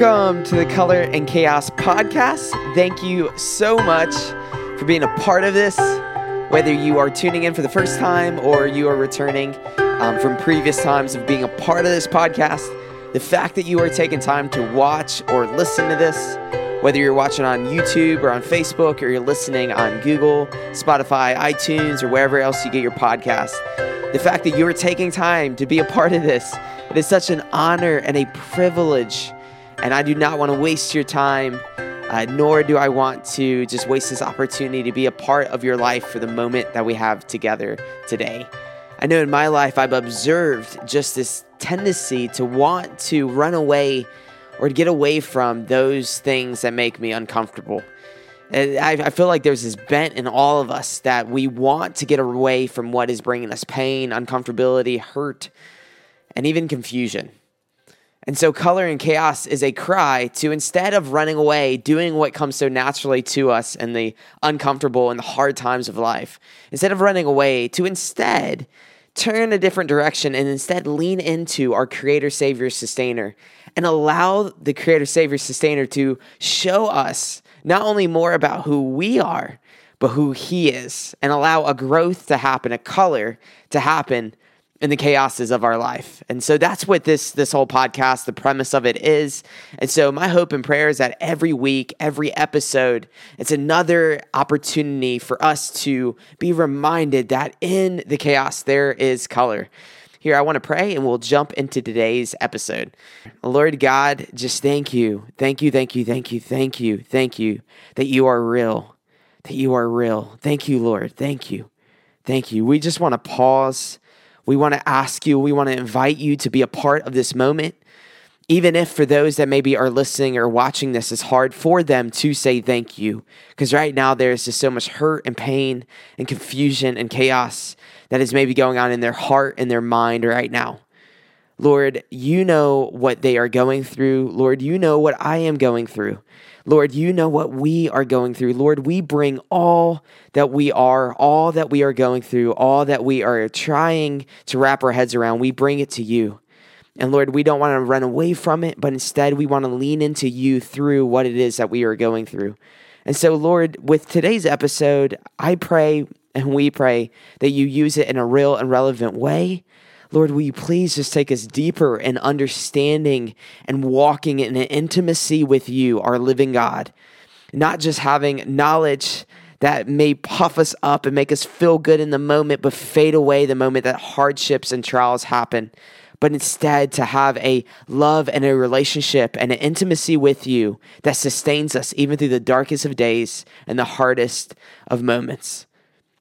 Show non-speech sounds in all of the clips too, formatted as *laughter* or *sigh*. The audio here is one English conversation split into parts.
Welcome to the Color and Chaos podcast. Thank you so much for being a part of this. Whether you are tuning in for the first time or you are returning um, from previous times of being a part of this podcast, the fact that you are taking time to watch or listen to this, whether you're watching on YouTube or on Facebook or you're listening on Google, Spotify, iTunes, or wherever else you get your podcast, the fact that you're taking time to be a part of this, it is such an honor and a privilege. And I do not want to waste your time, uh, nor do I want to just waste this opportunity to be a part of your life for the moment that we have together today. I know in my life I've observed just this tendency to want to run away or to get away from those things that make me uncomfortable. I, I feel like there's this bent in all of us that we want to get away from what is bringing us pain, uncomfortability, hurt, and even confusion. And so, color and chaos is a cry to instead of running away, doing what comes so naturally to us in the uncomfortable and the hard times of life, instead of running away, to instead turn a different direction and instead lean into our Creator, Savior, Sustainer and allow the Creator, Savior, Sustainer to show us not only more about who we are, but who He is, and allow a growth to happen, a color to happen in the chaoses of our life. And so that's what this this whole podcast, the premise of it is. And so my hope and prayer is that every week, every episode, it's another opportunity for us to be reminded that in the chaos there is color. Here, I want to pray and we'll jump into today's episode. Lord God, just thank you. Thank you, thank you, thank you, thank you, thank you that you are real, that you are real. Thank you, Lord. Thank you. Thank you. We just want to pause we want to ask you, we want to invite you to be a part of this moment. Even if for those that maybe are listening or watching this, it's hard for them to say thank you. Because right now there's just so much hurt and pain and confusion and chaos that is maybe going on in their heart and their mind right now. Lord, you know what they are going through. Lord, you know what I am going through. Lord, you know what we are going through. Lord, we bring all that we are, all that we are going through, all that we are trying to wrap our heads around. We bring it to you. And Lord, we don't want to run away from it, but instead we want to lean into you through what it is that we are going through. And so, Lord, with today's episode, I pray and we pray that you use it in a real and relevant way Lord, will you please just take us deeper in understanding and walking in an intimacy with you, our living God, not just having knowledge that may puff us up and make us feel good in the moment, but fade away the moment that hardships and trials happen. But instead, to have a love and a relationship and an intimacy with you that sustains us even through the darkest of days and the hardest of moments.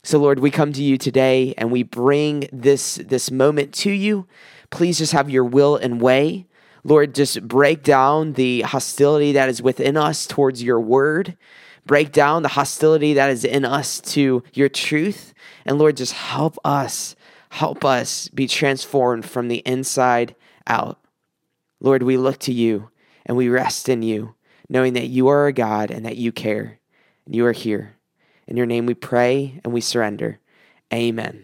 So, Lord, we come to you today and we bring this, this moment to you. Please just have your will and way. Lord, just break down the hostility that is within us towards your word. Break down the hostility that is in us to your truth. And Lord, just help us, help us be transformed from the inside out. Lord, we look to you and we rest in you, knowing that you are a God and that you care and you are here. In your name we pray and we surrender. Amen.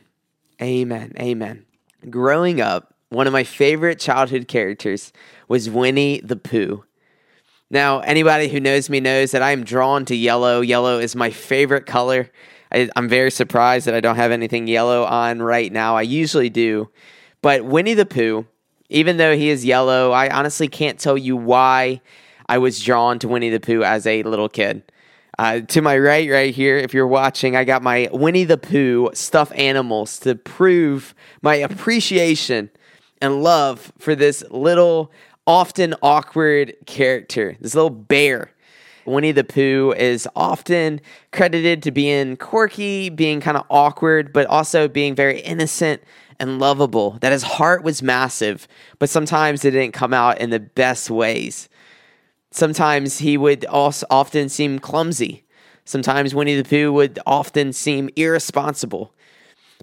Amen. Amen. Growing up, one of my favorite childhood characters was Winnie the Pooh. Now, anybody who knows me knows that I am drawn to yellow. Yellow is my favorite color. I, am very surprised that I don't have anything yellow on right now. I usually do. But Winnie the Pooh, even though he is yellow, I honestly can't tell you why I was drawn to Winnie the Pooh as a little kid. Uh, to my right, right here, if you're watching, I got my Winnie the Pooh stuffed animals to prove my appreciation and love for this little, often awkward character, this little bear. Winnie the Pooh is often credited to being quirky, being kind of awkward, but also being very innocent and lovable. That his heart was massive, but sometimes it didn't come out in the best ways. Sometimes he would also often seem clumsy. Sometimes Winnie the Pooh would often seem irresponsible.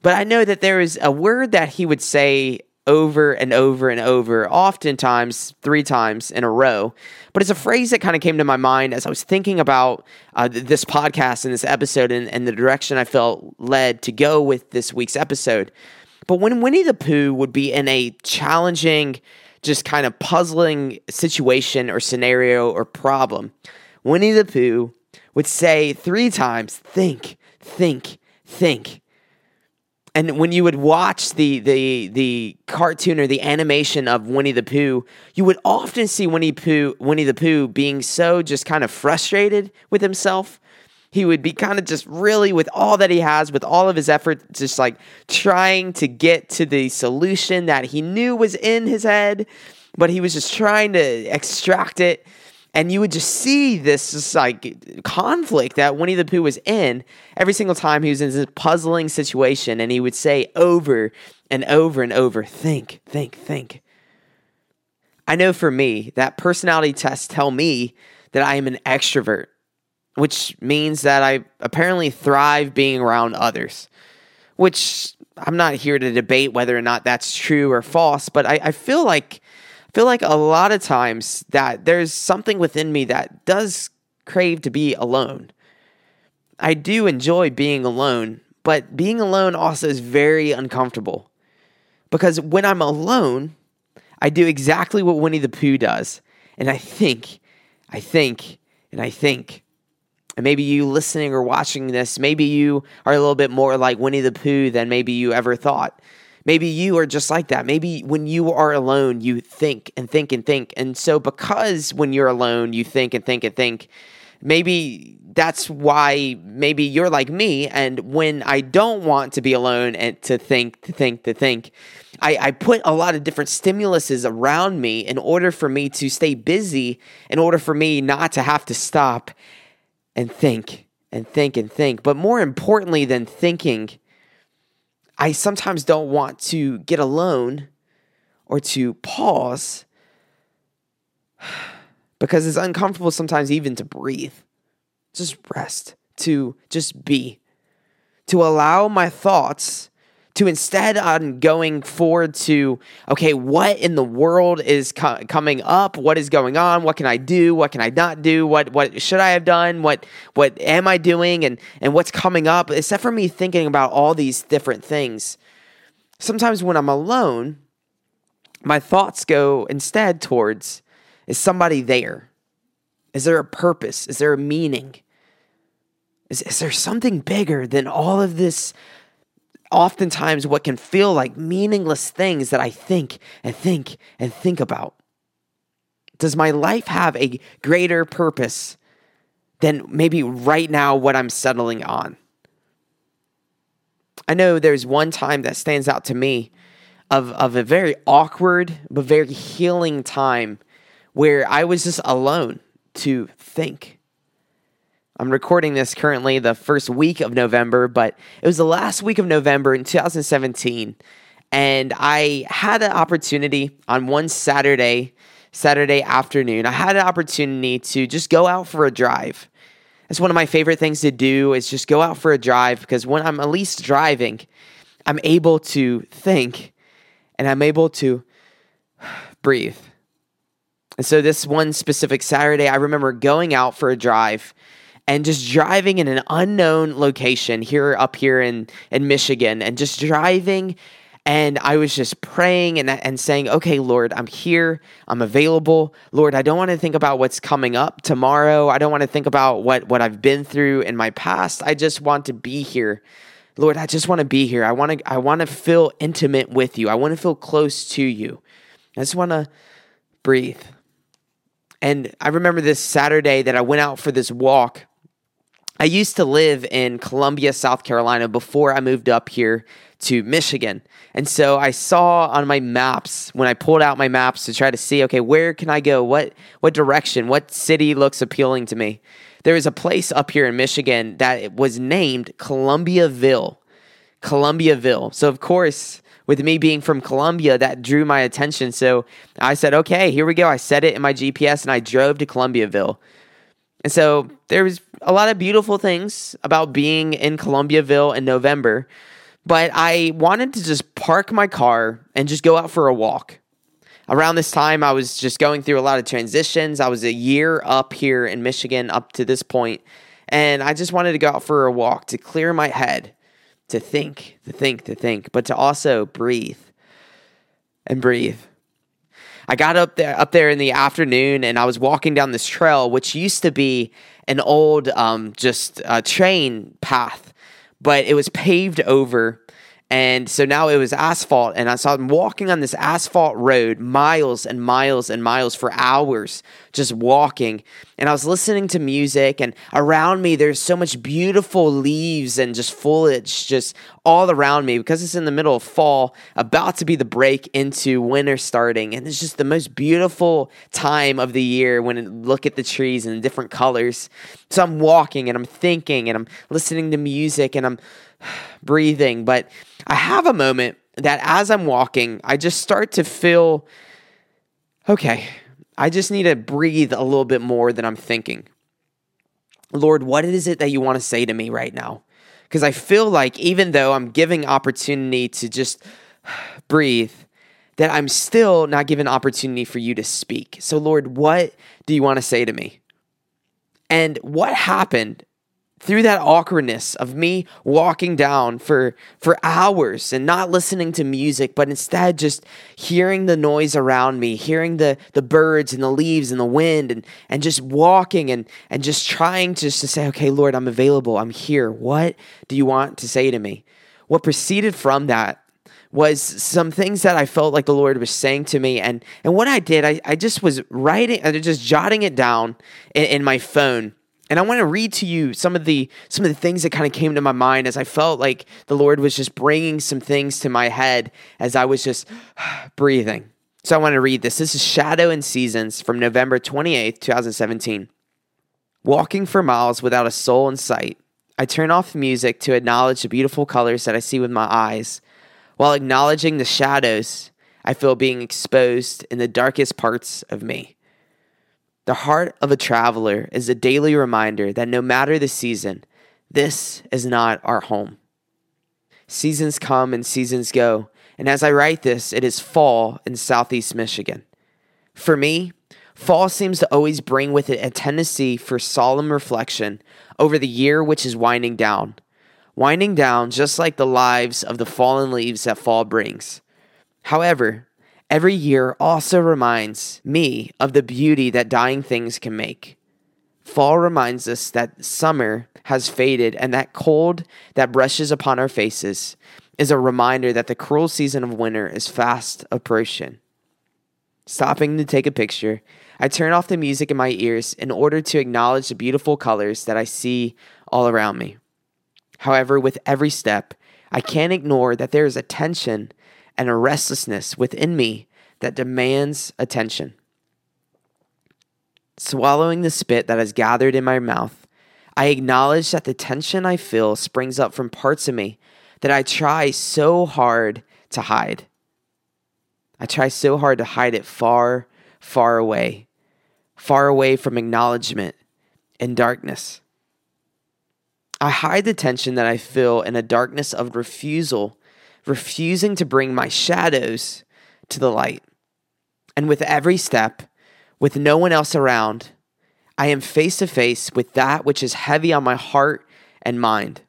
But I know that there is a word that he would say over and over and over, oftentimes three times in a row. But it's a phrase that kind of came to my mind as I was thinking about uh, this podcast and this episode and, and the direction I felt led to go with this week's episode. But when Winnie the Pooh would be in a challenging just kind of puzzling situation or scenario or problem, Winnie the Pooh would say three times, think, think, think. And when you would watch the the the cartoon or the animation of Winnie the Pooh, you would often see Winnie Pooh Winnie the Pooh being so just kind of frustrated with himself he would be kind of just really with all that he has with all of his effort just like trying to get to the solution that he knew was in his head but he was just trying to extract it. And you would just see this just like conflict that Winnie the Pooh was in every single time he was in this puzzling situation and he would say over and over and over think think think. I know for me that personality tests tell me that I am an extrovert which means that I apparently thrive being around others, which I'm not here to debate whether or not that's true or false, but I, I feel like I feel like a lot of times that there's something within me that does crave to be alone. I do enjoy being alone, but being alone also is very uncomfortable. Because when I'm alone, I do exactly what Winnie the Pooh does. And I think, I think, and I think. And maybe you listening or watching this, maybe you are a little bit more like Winnie the Pooh than maybe you ever thought. Maybe you are just like that. Maybe when you are alone, you think and think and think. And so, because when you're alone, you think and think and think, maybe that's why maybe you're like me. And when I don't want to be alone and to think, to think, to think, I, I put a lot of different stimuluses around me in order for me to stay busy, in order for me not to have to stop and think and think and think. But more importantly than thinking, I sometimes don't want to get alone or to pause *sighs* because it's uncomfortable sometimes even to breathe. Just rest, to just be, to allow my thoughts to instead on going forward to okay what in the world is co- coming up? What is going on? What can i do? What can i not do? What what should i have done? What what am i doing? And and what's coming up? Except for me thinking about all these different things. Sometimes when i'm alone my thoughts go instead towards is somebody there? Is there a purpose? Is there a meaning? Is, is there something bigger than all of this oftentimes what can feel like meaningless things that I think and think and think about? Does my life have a greater purpose than maybe right now what I'm settling on? I know there's one time that stands out to me of, of a very awkward but very healing time where I was just alone to think. I'm recording this currently the first week of November, but it was the last week of November in 2017. And I had an opportunity on one Saturday, Saturday afternoon, I had an opportunity to just go out for a drive. That's one of my favorite things to do is just go out for a drive because when I'm at least driving, I'm able to think and I'm able to *sighs* breathe. And so this one specific Saturday, I remember going out for a drive and just driving in an unknown location here up here in in Michigan and just driving and I was just praying and, and saying, okay, Lord, I'm here. I'm available. Lord, I don't want to think about what's coming up tomorrow. I don't want to think about what, what I've been through in my past. I just want to be here. Lord, I just want to be here. I want to I want to feel intimate with you. I want to feel close to you. I just want to breathe. And I remember this Saturday that I went out for this walk I used to live in Columbia, South Carolina before I moved up here to Michigan. And so I saw on my maps when I pulled out my maps to try to see, okay, where can I go? What what direction? What city looks appealing to me? There is a place up here in Michigan that was named Columbiaville. Columbiaville. So of course, with me being from Columbia, that drew my attention. So I said, okay, here we go. I set it in my GPS and I drove to Columbiaville. And so there was a lot of beautiful things about being in Columbiaville in November, but I wanted to just park my car and just go out for a walk. Around this time, I was just going through a lot of transitions. I was a year up here in Michigan up to this point, and I just wanted to go out for a walk to clear my head, to think, to think, to think, but to also breathe and breathe. I got up there up there in the afternoon and I was walking down this trail, which used to be an old um, just uh, train path, but it was paved over and so now it was asphalt, and I saw him walking on this asphalt road miles and miles and miles for hours, just walking. And I was listening to music, and around me, there's so much beautiful leaves and just foliage just all around me because it's in the middle of fall, about to be the break into winter starting. And it's just the most beautiful time of the year when I look at the trees and the different colors. So I'm walking and I'm thinking and I'm listening to music and I'm breathing. But I have a moment that as I'm walking, I just start to feel okay, I just need to breathe a little bit more than I'm thinking. Lord, what is it that you want to say to me right now? Because I feel like even though I'm giving opportunity to just *sighs* breathe, that I'm still not given opportunity for you to speak. So, Lord, what do you want to say to me? And what happened through that awkwardness of me walking down for for hours and not listening to music but instead just hearing the noise around me hearing the the birds and the leaves and the wind and and just walking and and just trying just to say okay lord i'm available. I'm here. What do you want to say to me? What proceeded from that was some things that I felt like the Lord was saying to me. And, and what I did, I, I just was writing, I was just jotting it down in, in my phone and I want to read to you some of the some of the things that kind of came to my mind as I felt like the Lord was just bringing some things to my head as I was just *sighs* breathing. So I want to read this. This is Shadow and Seasons from November 28th, 2017. Walking for miles without a soul in sight, I turn off music to acknowledge the beautiful colors that I see with my eyes, while acknowledging the shadows I feel being exposed in the darkest parts of me. The heart of a traveler is a daily reminder that no matter the season, this is not our home. Seasons come and seasons go, and as I write this, it is fall in southeast Michigan. For me, fall seems to always bring with it a tendency for solemn reflection over the year which is winding down. Winding down just like the lives of the fallen leaves that fall brings. However, every year also reminds me of the beauty that dying things can make. Fall reminds us that summer has faded and that cold that brushes upon our faces is a reminder that the cruel season of winter is fast approaching. Stopping to take a picture, I turn off the music in my ears in order to acknowledge the beautiful colors that I see all around me. However, with every step, I can't ignore that there is a tension and a restlessness within me that demands attention. Swallowing the spit that has gathered in my mouth, I acknowledge that the tension I feel springs up from parts of me that I try so hard to hide. I try so hard to hide it far, far away, far away from acknowledgement and darkness. I hide the tension that I feel in a darkness of refusal refusing to bring my shadows to the light. And with every step, with no one else around, I am face to face with that which is heavy on my heart and mind.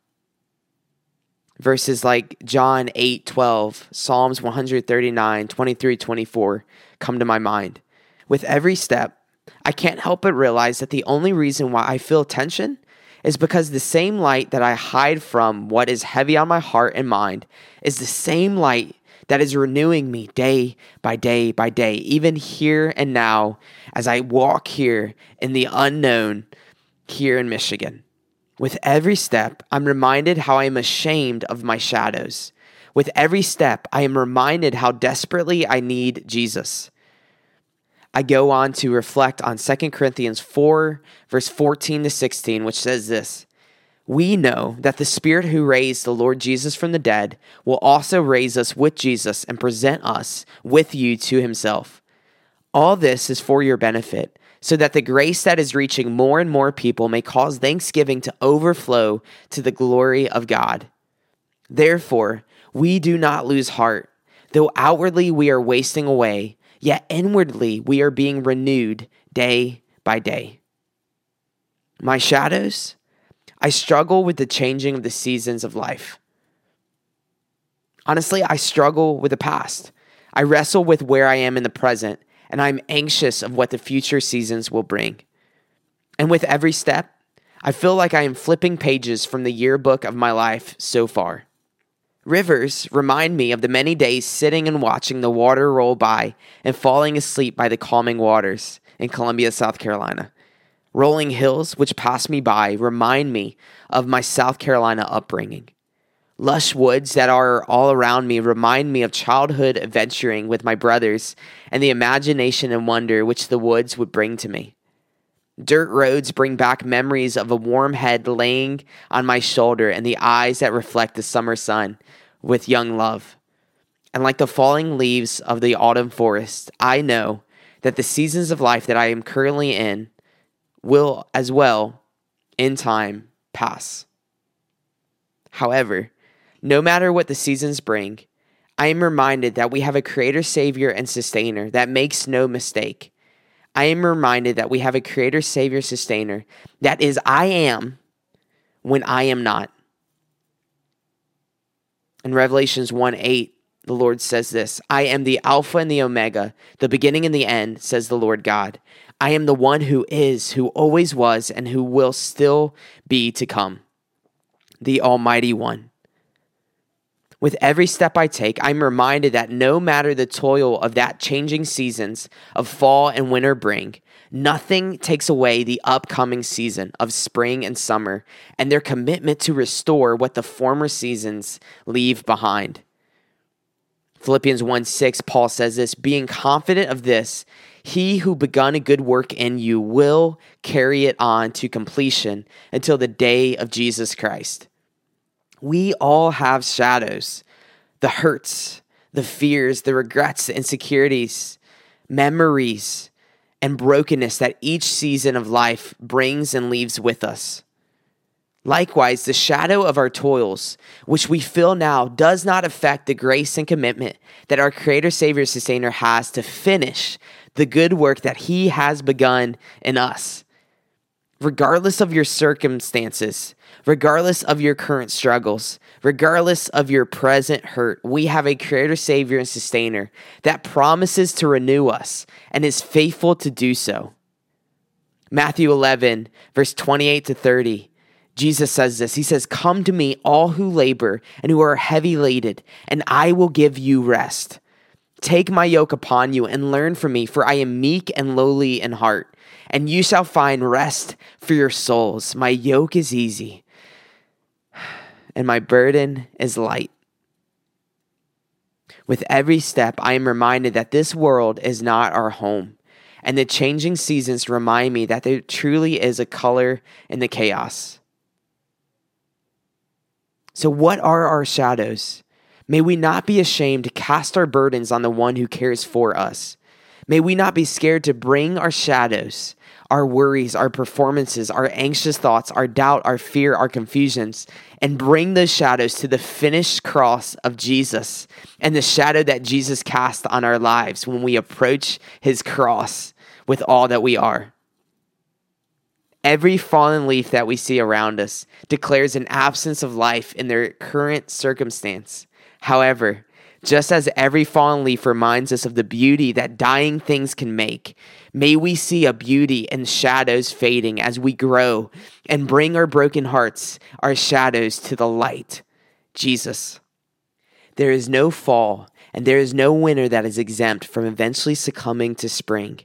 Verses like John 8 12, Psalms 139, 23, 24 come to my mind. With every step, I can't help but realize that the only reason why I feel tension is because the same light that I hide from what is heavy on my heart and mind is the same light that is renewing me day by day by day, even here and now as I walk here in the unknown here in Michigan. With every step, I'm reminded how I am ashamed of my shadows. With every step, I am reminded how desperately I need Jesus. I go on to reflect on 2 Corinthians 4, verse 14 to 16, which says this We know that the Spirit who raised the Lord Jesus from the dead will also raise us with Jesus and present us with you to himself. All this is for your benefit, so that the grace that is reaching more and more people may cause thanksgiving to overflow to the glory of God. Therefore, we do not lose heart, though outwardly we are wasting away yet inwardly we are being renewed day by day. My shadows, I struggle with the changing of the seasons of life. Honestly, I struggle with the past. I wrestle with where I am in the present and I'm anxious of what the future seasons will bring. And with every step, I feel like I am flipping pages from the yearbook of my life so far. Rivers remind me of the many days sitting and watching the water roll by and falling asleep by the calming waters in Columbia, South Carolina. Rolling hills which pass me by remind me of my South Carolina upbringing. Lush woods that are all around me remind me of childhood adventuring with my brothers and the imagination and wonder which the woods would bring to me. Dirt roads bring back memories of a warm head laying on my shoulder and the eyes that reflect the summer sun with young love. And like the falling leaves of the autumn forest, I know that the seasons of life that I am currently in will as well, in time, pass. However, no matter what the seasons bring, I am reminded that we have a creator, savior, and sustainer that makes no mistake. I am reminded that we have a creator, savior, sustainer that is I am when I am not. In Revelations 1 8, the Lord says this I am the Alpha and the Omega, the beginning and the end, says the Lord God. I am the one who is, who always was, and who will still be to come, the Almighty One. With every step I take, I'm reminded that no matter the toil of that changing seasons of fall and winter bring, nothing takes away the upcoming season of spring and summer and their commitment to restore what the former seasons leave behind. Philippians 1 6, Paul says this being confident of this, he who begun a good work in you will carry it on to completion until the day of Jesus Christ. We all have shadows the hurts, the fears, the regrets, the insecurities, memories, and brokenness that each season of life brings and leaves with us. Likewise, the shadow of our toils, which we feel now, does not affect the grace and commitment that our Creator, Savior, Sustainer has to finish the good work that He has begun in us. Regardless of your circumstances, regardless of your current struggles, regardless of your present hurt, we have a creator, savior, and sustainer that promises to renew us and is faithful to do so. Matthew 11, verse 28 to 30. Jesus says this. He says, Come to me, all who labor and who are heavy laden, and I will give you rest. Take my yoke upon you and learn from me, for I am meek and lowly in heart, and you shall find rest for your souls. My yoke is easy and my burden is light. With every step, I am reminded that this world is not our home, and the changing seasons remind me that there truly is a color in the chaos. So, what are our shadows? May we not be ashamed to cast our burdens on the one who cares for us. May we not be scared to bring our shadows our worries, our performances, our anxious thoughts, our doubt, our fear, our confusions, and bring those shadows to the finished cross of Jesus and the shadow that Jesus cast on our lives when we approach his cross with all that we are. Every fallen leaf that we see around us declares an absence of life in their current circumstance. However, just as every fallen leaf reminds us of the beauty that dying things can make, may we see a beauty in shadows fading as we grow and bring our broken hearts, our shadows, to the light, Jesus. There is no fall and there is no winter that is exempt from eventually succumbing to spring.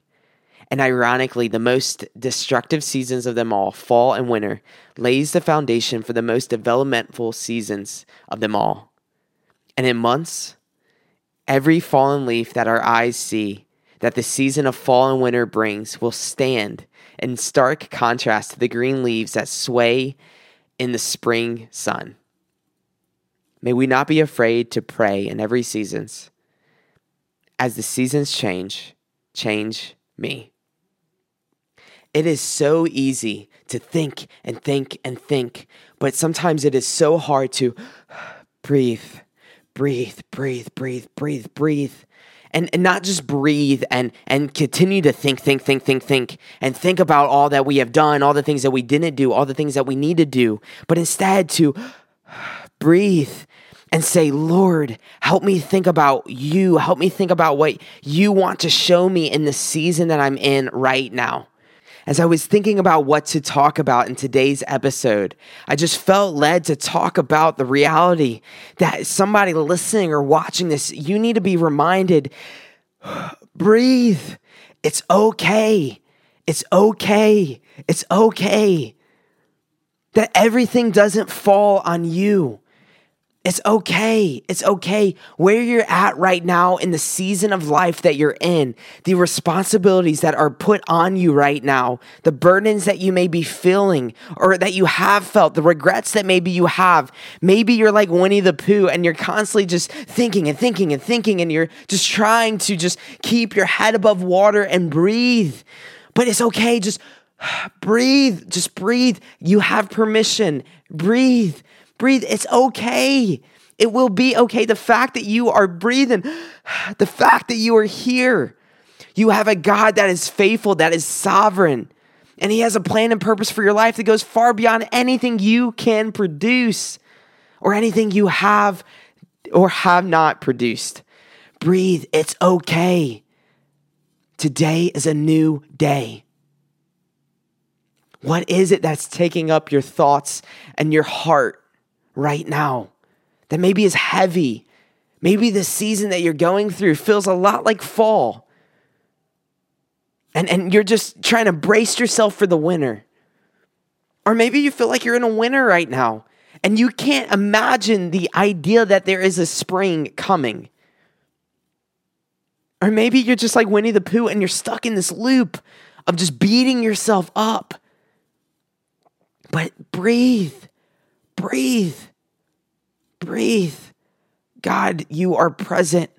And ironically, the most destructive seasons of them all, fall and winter, lays the foundation for the most developmental seasons of them all. And in months, Every fallen leaf that our eyes see, that the season of fall and winter brings, will stand in stark contrast to the green leaves that sway in the spring sun. May we not be afraid to pray in every seasons. As the seasons change, change me. It is so easy to think and think and think, but sometimes it is so hard to *sighs* breathe breathe, breathe, breathe, breathe, breathe. And, and not just breathe and, and continue to think, think, think, think, think, and think about all that we have done, all the things that we didn't do, all the things that we need to do, but instead to *sighs* breathe and say, Lord, help me think about you. Help me think about what you want to show me in the season that I'm in right now. As I was thinking about what to talk about in today's episode, I just felt led to talk about the reality that somebody listening or watching this, you need to be reminded *sighs* breathe. It's okay. It's okay. It's okay. That everything doesn't fall on you. It's okay. It's okay where you're at right now in the season of life that you're in, the responsibilities that are put on you right now, the burdens that you may be feeling or that you have felt, the regrets that maybe you have. Maybe you're like Winnie the Pooh and you're constantly just thinking and thinking and thinking and you're just trying to just keep your head above water and breathe. But it's okay. Just *sighs* breathe. Just breathe. You have permission. Breathe. Breathe. It's okay. It will be okay. The fact that you are breathing, *sighs* the fact that you are here, you have a God that is faithful, that is sovereign, and He has a plan and purpose for your life that goes far beyond anything you can produce or anything you have or have not produced. Breathe. It's okay. Today is a new day. What is it that's taking up your thoughts and your heart? Right now that maybe is heavy. Maybe the season that you're going through feels a lot like fall. And, and you're just trying to brace yourself for the winter. Or maybe you feel like you're in a winter right now and you can't imagine the idea that there is a spring coming. Or maybe you're just like Winnie the Pooh and you're stuck in this loop of just beating yourself up. But breathe breathe. Breathe. God, you are present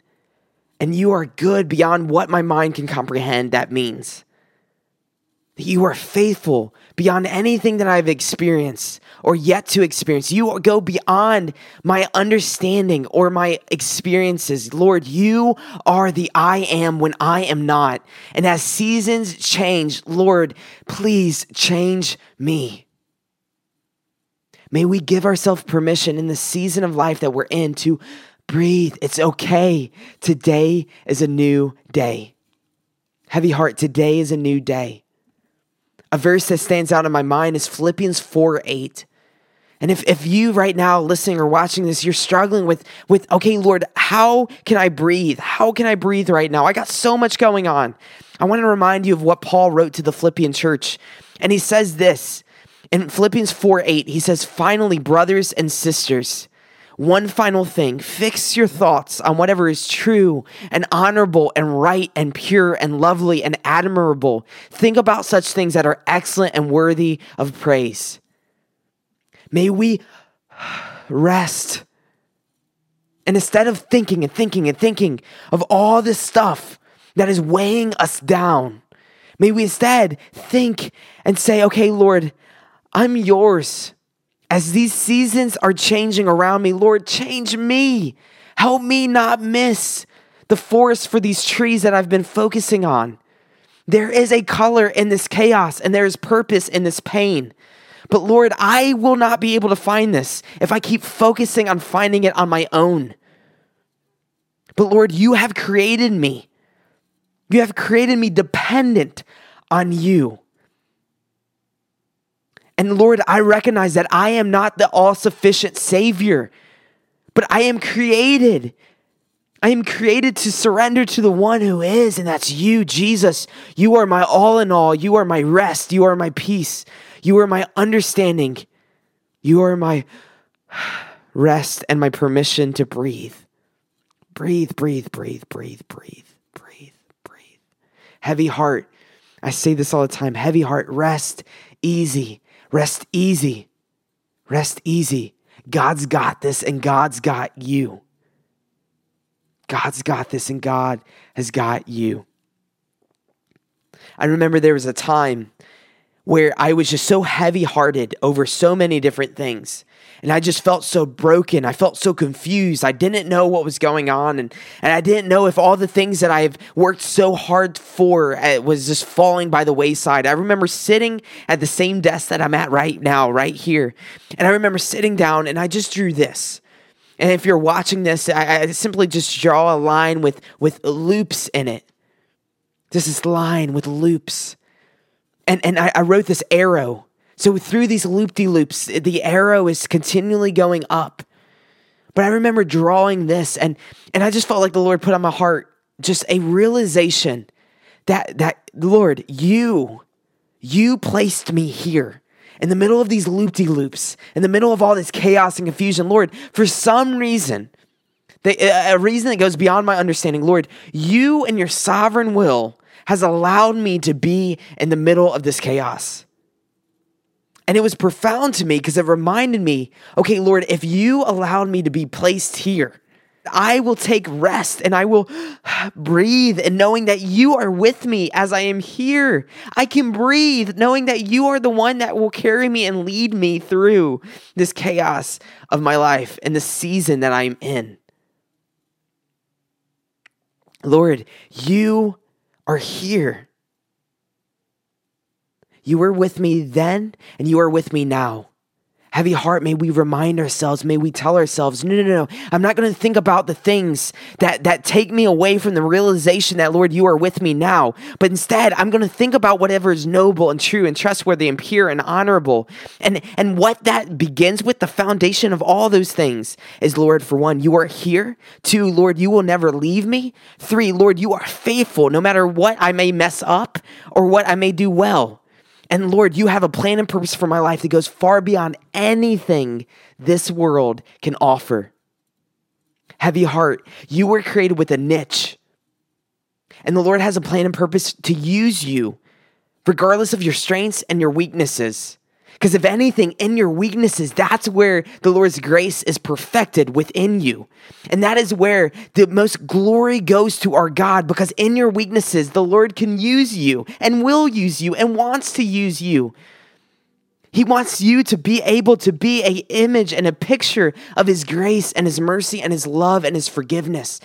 and you are good beyond what my mind can comprehend. That means that you are faithful beyond anything that I've experienced or yet to experience. You go beyond my understanding or my experiences. Lord, you are the I am when I am not. And as seasons change, Lord, please change me. May we give ourselves permission in the season of life that we're in to breathe. It's okay. Today is a new day. Heavy heart, today is a new day. A verse that stands out in my mind is Philippians 4 8. And if, if you right now listening or watching this, you're struggling with, with, okay, Lord, how can I breathe? How can I breathe right now? I got so much going on. I want to remind you of what Paul wrote to the Philippian church. And he says this in Philippians 4 8, he says, Finally, brothers and sisters, one final thing fix your thoughts on whatever is true and honorable and right and pure and lovely and admirable. Think about such things that are excellent and worthy of praise. May we rest. And instead of thinking and thinking and thinking of all this stuff that is weighing us down, may we instead think and say, okay, Lord, I'm yours. As these seasons are changing around me, Lord, change me. Help me not miss the forest for these trees that I've been focusing on. There is a color in this chaos and there is purpose in this pain. But Lord, I will not be able to find this if I keep focusing on finding it on my own. But Lord, you have created me. You have created me dependent on you. And Lord, I recognize that I am not the all sufficient Savior, but I am created. I am created to surrender to the one who is, and that's you, Jesus. You are my all in all. You are my rest. You are my peace. You are my understanding. You are my rest and my permission to breathe. Breathe, breathe, breathe, breathe, breathe, breathe, breathe. Heavy heart. I say this all the time heavy heart, rest easy. Rest easy. Rest easy. God's got this and God's got you. God's got this and God has got you. I remember there was a time where I was just so heavy hearted over so many different things. And I just felt so broken. I felt so confused. I didn't know what was going on. And, and I didn't know if all the things that I've worked so hard for uh, was just falling by the wayside. I remember sitting at the same desk that I'm at right now, right here. And I remember sitting down and I just drew this. And if you're watching this, I, I simply just draw a line with, with loops in it. This is line with loops. And, and I, I wrote this arrow. So through these loop de loops, the arrow is continually going up. But I remember drawing this and, and I just felt like the Lord put on my heart just a realization that, that Lord, you, you placed me here in the middle of these loop de loops, in the middle of all this chaos and confusion, Lord, for some reason, a reason that goes beyond my understanding, Lord, you and your sovereign will has allowed me to be in the middle of this chaos. And it was profound to me because it reminded me okay, Lord, if you allowed me to be placed here, I will take rest and I will *sighs* breathe and knowing that you are with me as I am here. I can breathe knowing that you are the one that will carry me and lead me through this chaos of my life and the season that I'm in. Lord, you are here. You were with me then and you are with me now heavy heart, may we remind ourselves, may we tell ourselves, no, no, no, no. I'm not going to think about the things that, that take me away from the realization that, Lord, you are with me now. But instead, I'm going to think about whatever is noble and true and trustworthy and pure and honorable. And, and what that begins with, the foundation of all those things is, Lord, for one, you are here. Two, Lord, you will never leave me. Three, Lord, you are faithful no matter what I may mess up or what I may do well. And Lord, you have a plan and purpose for my life that goes far beyond anything this world can offer. Heavy heart, you were created with a niche. And the Lord has a plan and purpose to use you, regardless of your strengths and your weaknesses. Because if anything, in your weaknesses, that's where the Lord's grace is perfected within you. And that is where the most glory goes to our God, because in your weaknesses, the Lord can use you and will use you and wants to use you. He wants you to be able to be a image and a picture of his grace and his mercy and his love and his forgiveness.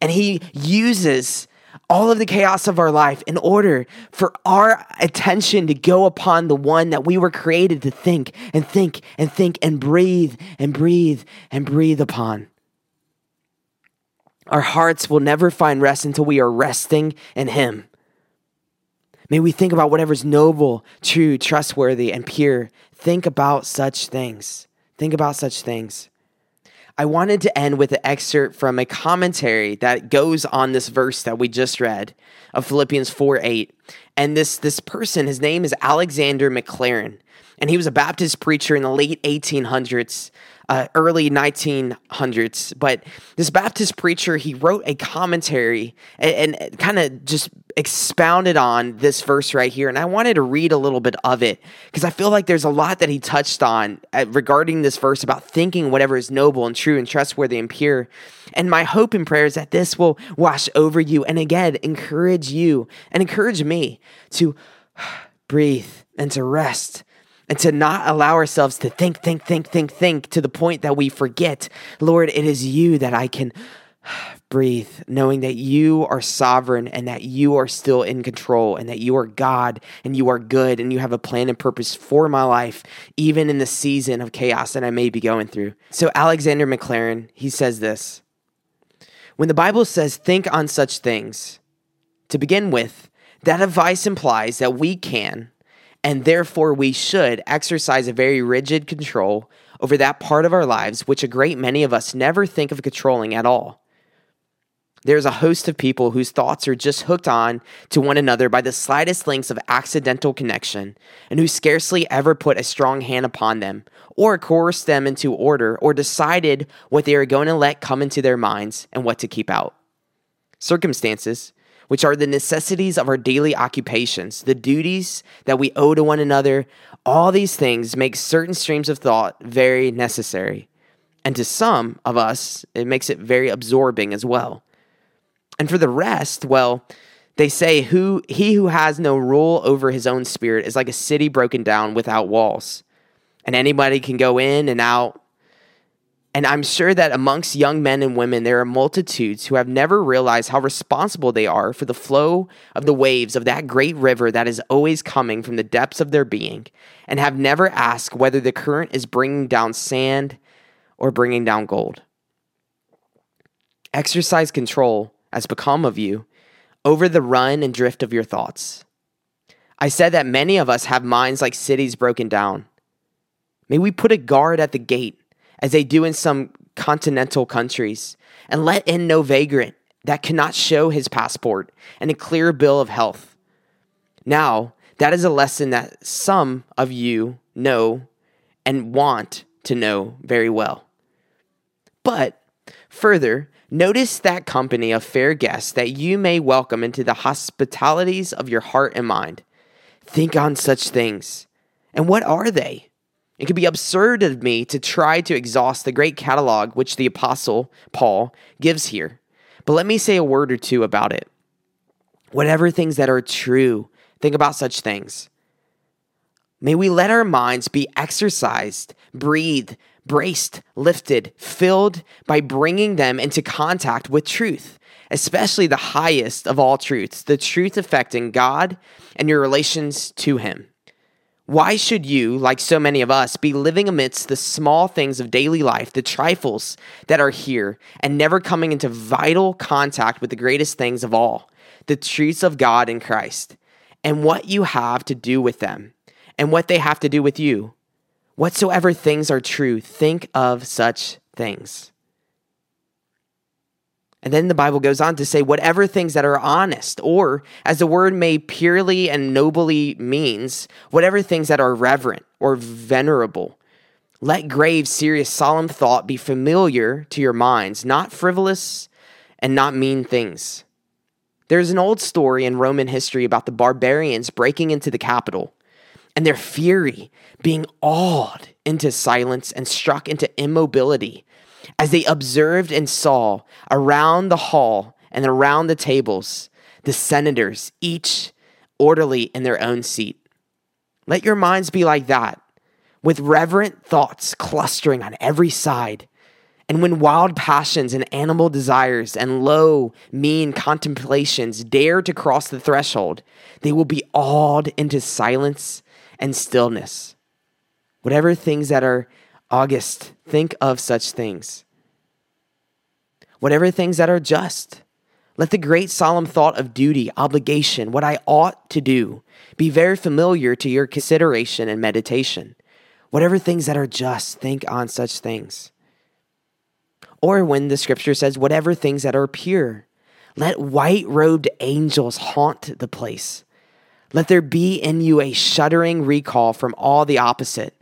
And he uses all of the chaos of our life in order for our attention to go upon the one that we were created to think and think and think and breathe and breathe and breathe upon. Our hearts will never find rest until we are resting in Him. May we think about whatever's noble, true, trustworthy, and pure. Think about such things. Think about such things. I wanted to end with an excerpt from a commentary that goes on this verse that we just read of Philippians 4 8. And this, this person, his name is Alexander Maclaren, and he was a Baptist preacher in the late 1800s uh, early 1900s. But this Baptist preacher, he wrote a commentary and, and kind of just expounded on this verse right here. And I wanted to read a little bit of it because I feel like there's a lot that he touched on uh, regarding this verse about thinking whatever is noble and true and trustworthy and pure. And my hope and prayer is that this will wash over you and again encourage you and encourage me to *sighs* breathe and to rest and to not allow ourselves to think, think, think, think, think to the point that we forget, Lord, it is you that I can *sighs* breathe, knowing that you are sovereign and that you are still in control and that you are God and you are good and you have a plan and purpose for my life, even in the season of chaos that I may be going through. So, Alexander Maclaren, he says this When the Bible says, think on such things, to begin with, that advice implies that we can and therefore we should exercise a very rigid control over that part of our lives which a great many of us never think of controlling at all. There's a host of people whose thoughts are just hooked on to one another by the slightest links of accidental connection, and who scarcely ever put a strong hand upon them, or coerced them into order, or decided what they are going to let come into their minds and what to keep out. Circumstances, which are the necessities of our daily occupations, the duties that we owe to one another, all these things make certain streams of thought very necessary. And to some of us, it makes it very absorbing as well. And for the rest, well, they say who he who has no rule over his own spirit is like a city broken down without walls. And anybody can go in and out and I'm sure that amongst young men and women, there are multitudes who have never realized how responsible they are for the flow of the waves of that great river that is always coming from the depths of their being, and have never asked whether the current is bringing down sand or bringing down gold. Exercise control, as become of you, over the run and drift of your thoughts. I said that many of us have minds like cities broken down. May we put a guard at the gate, as they do in some continental countries, and let in no vagrant that cannot show his passport and a clear bill of health. Now, that is a lesson that some of you know and want to know very well. But further, notice that company of fair guests that you may welcome into the hospitalities of your heart and mind. Think on such things. And what are they? It could be absurd of me to try to exhaust the great catalog which the Apostle Paul gives here. But let me say a word or two about it. Whatever things that are true, think about such things. May we let our minds be exercised, breathed, braced, lifted, filled by bringing them into contact with truth, especially the highest of all truths, the truth affecting God and your relations to Him. Why should you, like so many of us, be living amidst the small things of daily life, the trifles that are here, and never coming into vital contact with the greatest things of all, the truths of God in Christ, and what you have to do with them, and what they have to do with you? Whatsoever things are true, think of such things. And then the Bible goes on to say, whatever things that are honest, or as the word may purely and nobly means, whatever things that are reverent or venerable. Let grave, serious, solemn thought be familiar to your minds, not frivolous and not mean things. There's an old story in Roman history about the barbarians breaking into the Capitol and their fury being awed into silence and struck into immobility as they observed and saw around the hall and around the tables the senators, each orderly in their own seat. Let your minds be like that, with reverent thoughts clustering on every side. And when wild passions and animal desires and low, mean contemplations dare to cross the threshold, they will be awed into silence and stillness. Whatever things that are august, think of such things whatever things that are just. Let the great solemn thought of duty, obligation, what I ought to do, be very familiar to your consideration and meditation. Whatever things that are just, think on such things. Or when the scripture says, whatever things that are pure, let white robed angels haunt the place. Let there be in you a shuddering recall from all the opposite,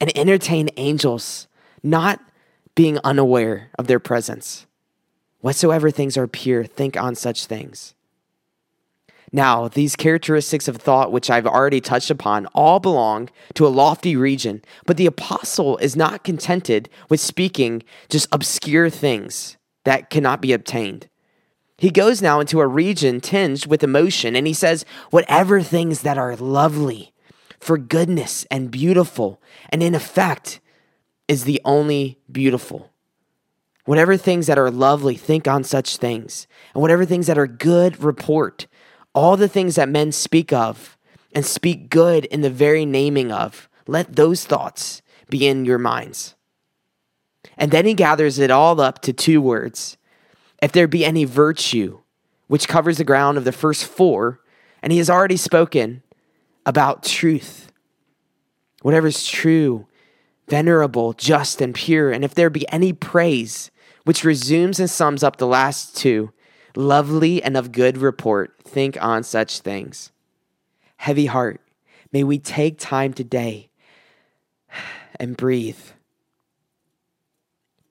and entertain angels, not being unaware of their presence. Whatsoever things are pure, think on such things. Now, these characteristics of thought, which I've already touched upon, all belong to a lofty region, but the apostle is not contented with speaking just obscure things that cannot be obtained. He goes now into a region tinged with emotion, and he says, Whatever things that are lovely, for goodness and beautiful, and in effect, is the only beautiful. Whatever things that are lovely, think on such things. And whatever things that are good, report. All the things that men speak of and speak good in the very naming of, let those thoughts be in your minds. And then he gathers it all up to two words. If there be any virtue, which covers the ground of the first four, and he has already spoken about truth. Whatever is true, venerable, just, and pure, and if there be any praise, which resumes and sums up the last two lovely and of good report. Think on such things. Heavy heart, may we take time today and breathe.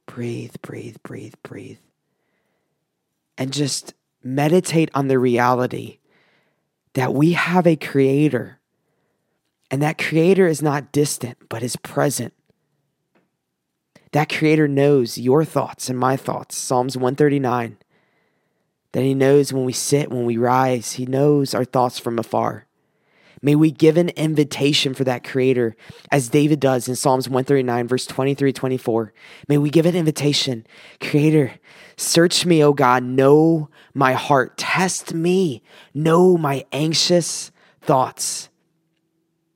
Breathe, breathe, breathe, breathe. And just meditate on the reality that we have a creator. And that creator is not distant, but is present. That creator knows your thoughts and my thoughts. Psalms 139. That he knows when we sit, when we rise, he knows our thoughts from afar. May we give an invitation for that creator as David does in Psalms 139, verse 23 24. May we give an invitation. Creator, search me, O God, know my heart, test me, know my anxious thoughts,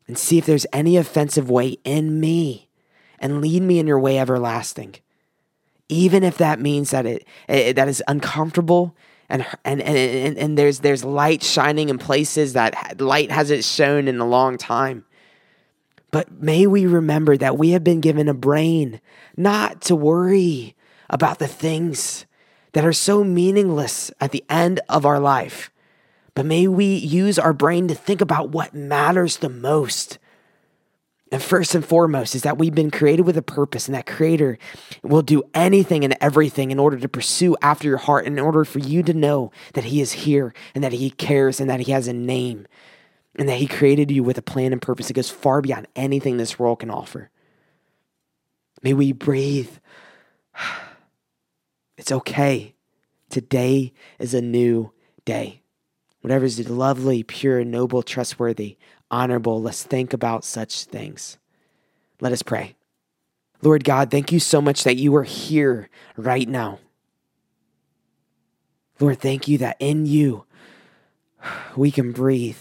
and see if there's any offensive way in me and lead me in your way everlasting. even if that means that it, it that is uncomfortable and, and and and there's there's light shining in places that light hasn't shown in a long time. But may we remember that we have been given a brain not to worry about the things that are so meaningless at the end of our life. But may we use our brain to think about what matters the most and first and foremost is that we've been created with a purpose, and that creator will do anything and everything in order to pursue after your heart, in order for you to know that he is here and that he cares and that he has a name and that he created you with a plan and purpose that goes far beyond anything this world can offer. May we breathe. *sighs* It's okay. Today is a new day. Whatever is lovely, pure, noble, trustworthy, honorable. Let's think about such things. Let us pray. Lord God, thank you so much that you are here right now. Lord, thank you that in you we can breathe.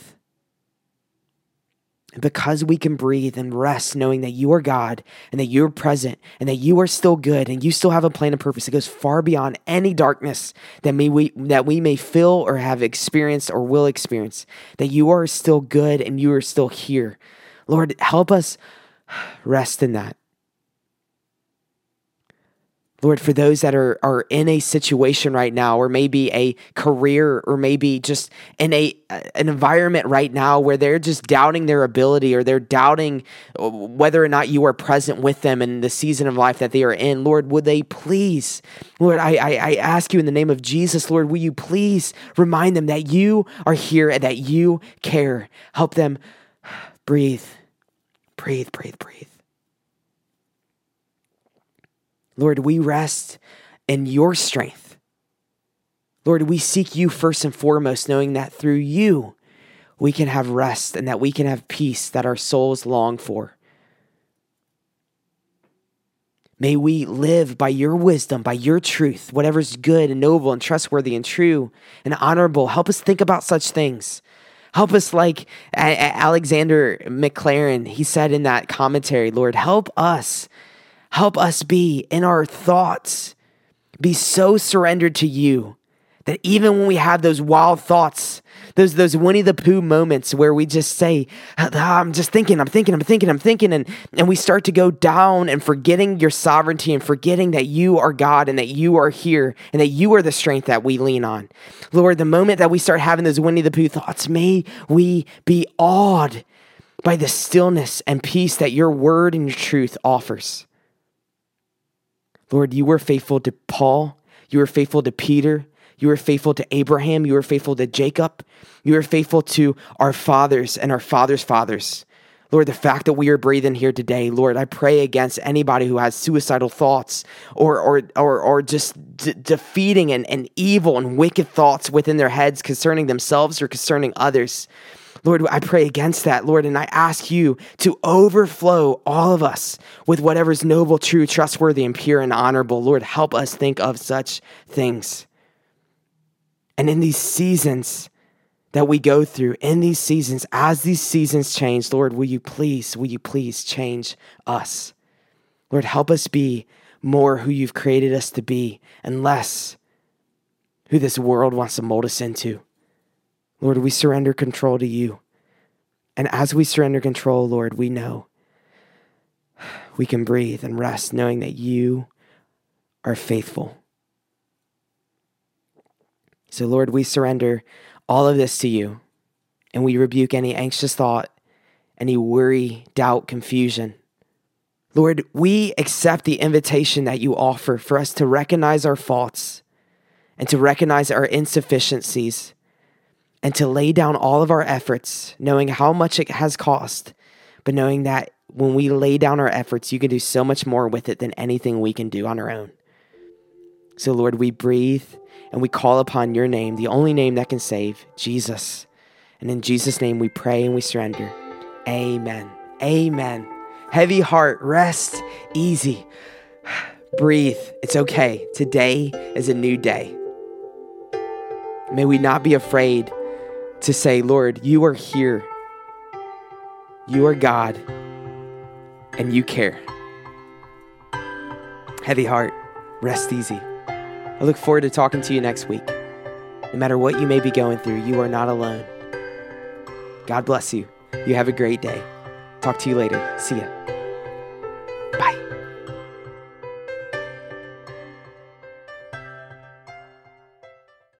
Because we can breathe and rest knowing that you are God and that you're present and that you are still good and you still have a plan and purpose that goes far beyond any darkness that may we that we may feel or have experienced or will experience, that you are still good and you are still here. Lord, help us rest in that. Lord, for those that are, are in a situation right now, or maybe a career, or maybe just in a an environment right now where they're just doubting their ability, or they're doubting uh, whether or not you are present with them in the season of life that they are in, Lord, would they please, Lord, I, I, I ask you in the name of Jesus, Lord, will you please remind them that you are here and that you care. Help them *sighs* breathe, breathe, breathe, breathe. Lord, we rest in your strength. Lord, we seek you first and foremost, knowing that through you we can have rest and that we can have peace that our souls long for. May we live by your wisdom, by your truth, whatever's good and noble and trustworthy and true and honorable. Help us think about such things. Help us, like Alexander Maclaren, he said in that commentary, Lord, help us Help us be in our thoughts, be so surrendered to you that even when we have those wild thoughts, those those Winnie the Pooh moments where we just say, ah, "I'm just thinking, I'm thinking, I'm thinking, I'm thinking," and and we start to go down and forgetting your sovereignty and forgetting that you are God and that you are here and that you are the strength that we lean on. Lord, the moment that we start having those Winnie the Pooh thoughts, may we be awed by the stillness and peace that your word and your truth offers. Lord, you were faithful to Paul. You were faithful to Peter. You were faithful to Abraham. You were faithful to Jacob. You were faithful to our fathers and our fathers' fathers. Lord, the fact that we are breathing here today, Lord, I pray against anybody who has suicidal thoughts or or or, or just d- defeating and, and evil and wicked thoughts within their heads concerning themselves or concerning others. Lord, I pray against that, Lord, and I ask you to overflow all of us with whatever's noble, true, trustworthy, and pure and honorable. Lord, help us think of such things. And in these seasons that we go through, in these seasons, as these seasons change, Lord, will you please, will you please change us? Lord, help us be more who you've created us to be and less who this world wants to mold us into. Lord, we surrender control to you. And as we surrender control, Lord, we know we can breathe and rest knowing that you are faithful. So, Lord, we surrender all of this to you and we rebuke any anxious thought, any worry, doubt, confusion. Lord, we accept the invitation that you offer for us to recognize our faults and to recognize our insufficiencies and to lay down all of our efforts, knowing how much it has cost, but knowing that when we lay down our efforts, you can do so much more with it than anything we can do on our own. So, Lord, we breathe and we call upon your name, the only name that can save, Jesus. And in Jesus' name we pray and we surrender. Amen. Amen. Heavy heart, rest, easy. *sighs* Breathe. It's okay. Today is a new day. May we not be afraid to say, Lord, you are here. You are God, and you care. Heavy heart, Rest easy. I look forward to talking to you next week. No matter what you may be going through, you are not alone. God bless you. You have a great day. Talk to you later. See ya.